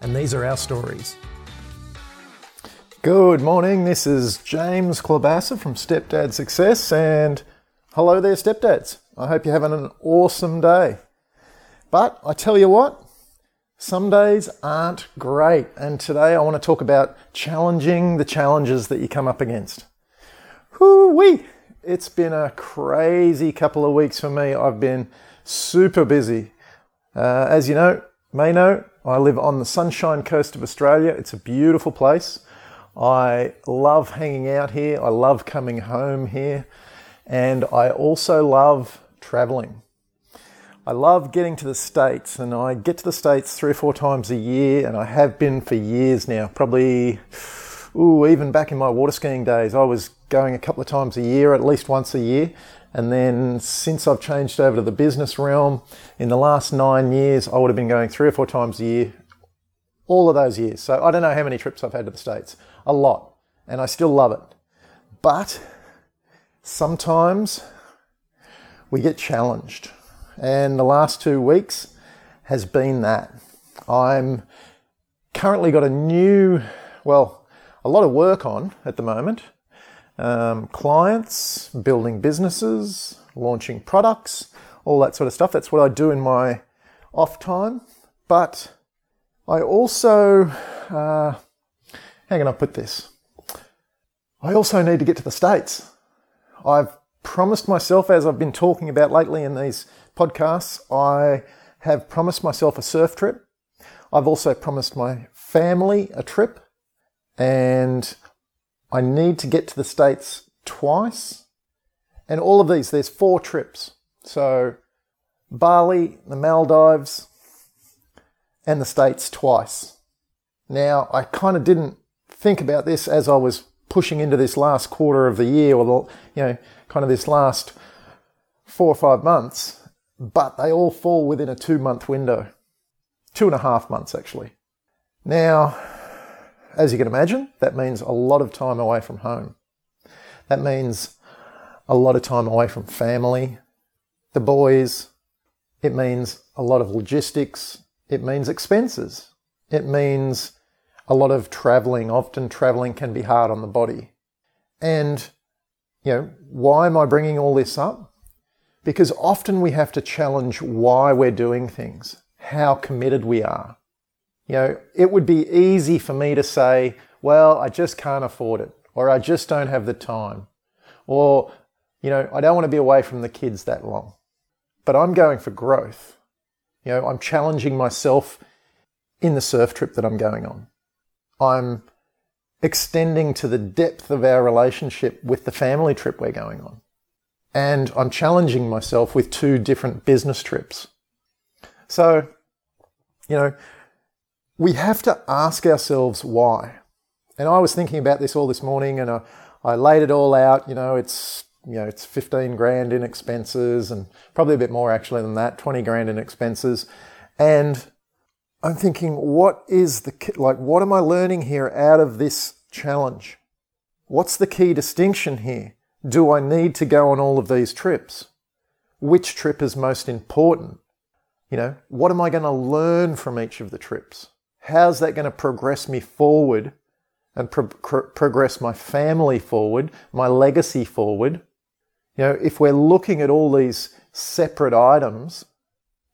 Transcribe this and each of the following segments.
and these are our stories. Good morning, this is James Klobassa from Stepdad Success, and hello there, stepdads. I hope you're having an awesome day. But I tell you what, some days aren't great, and today I want to talk about challenging the challenges that you come up against. Whoo wee! It's been a crazy couple of weeks for me. I've been super busy. Uh, as you know, may know, I live on the sunshine coast of Australia. It's a beautiful place. I love hanging out here. I love coming home here. And I also love traveling. I love getting to the States, and I get to the States three or four times a year, and I have been for years now. Probably, ooh, even back in my water skiing days, I was going a couple of times a year, at least once a year. And then since I've changed over to the business realm, in the last nine years, I would have been going three or four times a year, all of those years. So I don't know how many trips I've had to the States. A lot. And I still love it. But sometimes we get challenged. And the last two weeks has been that. I'm currently got a new, well, a lot of work on at the moment um, clients, building businesses, launching products, all that sort of stuff. That's what I do in my off time. But I also, uh, how can I put this? I also need to get to the States. I've promised myself, as I've been talking about lately in these podcasts, I have promised myself a surf trip. I've also promised my family a trip. And I need to get to the States twice. And all of these, there's four trips. So Bali, the Maldives, and the States twice. Now, I kind of didn't think about this as I was pushing into this last quarter of the year or, the, you know, kind of this last four or five months, but they all fall within a two month window. Two and a half months, actually. Now, as you can imagine, that means a lot of time away from home. That means a lot of time away from family, the boys. It means a lot of logistics. It means expenses. It means a lot of traveling. Often traveling can be hard on the body. And, you know, why am I bringing all this up? Because often we have to challenge why we're doing things, how committed we are. You know, it would be easy for me to say, well, I just can't afford it, or I just don't have the time, or, you know, I don't want to be away from the kids that long. But I'm going for growth. You know, I'm challenging myself in the surf trip that I'm going on. I'm extending to the depth of our relationship with the family trip we're going on. And I'm challenging myself with two different business trips. So, you know, we have to ask ourselves why. And I was thinking about this all this morning and I, I laid it all out. You know, it's, you know, it's 15 grand in expenses and probably a bit more actually than that, 20 grand in expenses. And I'm thinking, what is the, like, what am I learning here out of this challenge? What's the key distinction here? Do I need to go on all of these trips? Which trip is most important? You know, what am I going to learn from each of the trips? How's that going to progress me forward and pro- pro- progress my family forward, my legacy forward? You know, if we're looking at all these separate items,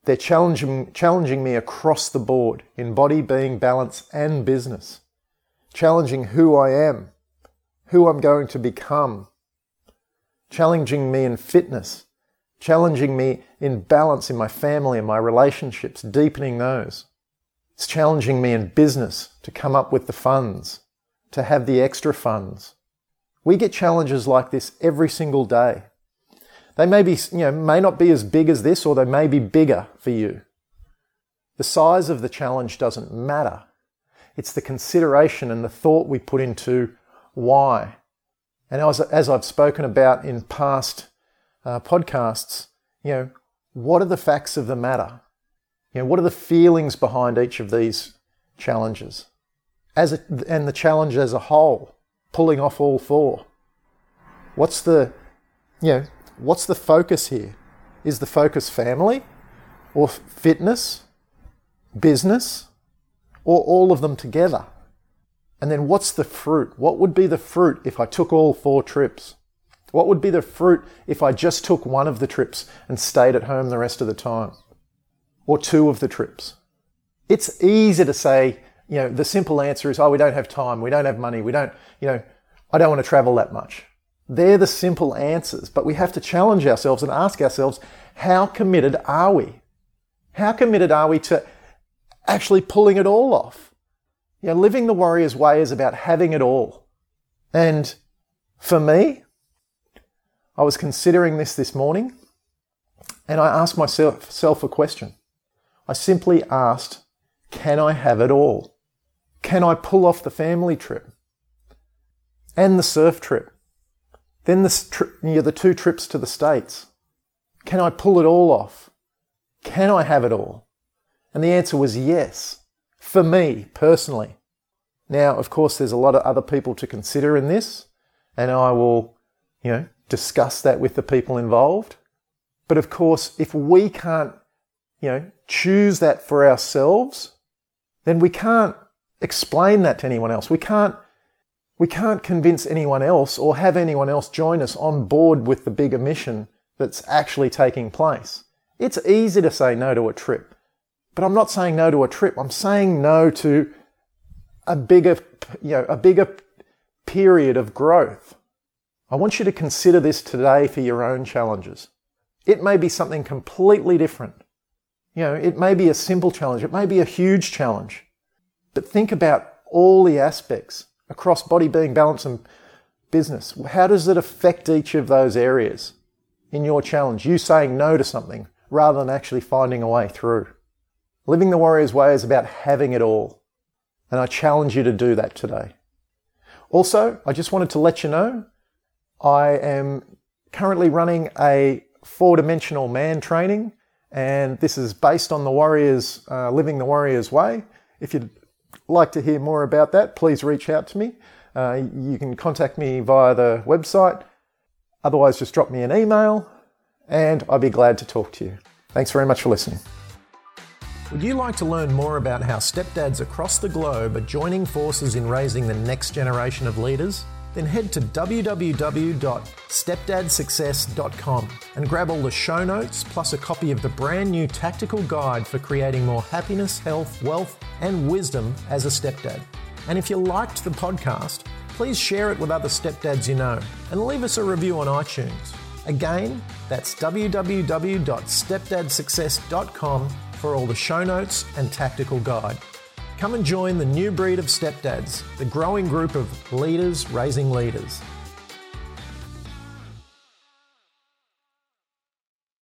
they're challenging, challenging me across the board in body, being, balance, and business. Challenging who I am, who I'm going to become. Challenging me in fitness. Challenging me in balance in my family and my relationships, deepening those. It's challenging me in business to come up with the funds, to have the extra funds. We get challenges like this every single day. They may be, you know, may not be as big as this or they may be bigger for you. The size of the challenge doesn't matter. It's the consideration and the thought we put into why. And as, as I've spoken about in past uh, podcasts, you know, what are the facts of the matter? You know, what are the feelings behind each of these challenges? As a, and the challenge as a whole, pulling off all four. What's the, you know, what's the focus here? Is the focus family or fitness, business, or all of them together? And then what's the fruit? What would be the fruit if I took all four trips? What would be the fruit if I just took one of the trips and stayed at home the rest of the time? Or two of the trips? It's easy to say, you know, the simple answer is, oh, we don't have time, we don't have money, we don't, you know, I don't want to travel that much. They're the simple answers, but we have to challenge ourselves and ask ourselves, how committed are we? How committed are we to actually pulling it all off? You know, living the warrior's way is about having it all. And for me, I was considering this this morning and I asked myself a question. I simply asked, can I have it all? Can I pull off the family trip and the surf trip? Then the, tri- you know, the two trips to the States. Can I pull it all off? Can I have it all? And the answer was yes for me personally. Now, of course, there's a lot of other people to consider in this, and I will, you know, discuss that with the people involved. But of course, if we can't, you know, choose that for ourselves, then we can't explain that to anyone else. We can't, we can't convince anyone else or have anyone else join us on board with the bigger mission that's actually taking place. It's easy to say no to a trip. But I'm not saying no to a trip. I'm saying no to a bigger, you know, a bigger period of growth. I want you to consider this today for your own challenges. It may be something completely different. You know, it may be a simple challenge. It may be a huge challenge. But think about all the aspects across body, being, balance, and business. How does it affect each of those areas in your challenge? You saying no to something rather than actually finding a way through. Living the warrior's way is about having it all. And I challenge you to do that today. Also, I just wanted to let you know I am currently running a four dimensional man training, and this is based on the Warriors, uh, Living the Warrior's Way. If you'd like to hear more about that, please reach out to me. Uh, you can contact me via the website. Otherwise, just drop me an email, and I'd be glad to talk to you. Thanks very much for listening. Would you like to learn more about how stepdads across the globe are joining forces in raising the next generation of leaders? Then head to www.stepdadsuccess.com and grab all the show notes plus a copy of the brand new tactical guide for creating more happiness, health, wealth, and wisdom as a stepdad. And if you liked the podcast, please share it with other stepdads you know and leave us a review on iTunes. Again, that's www.stepdadsuccess.com for all the show notes and tactical guide. Come and join the new breed of stepdads, the growing group of leaders raising leaders.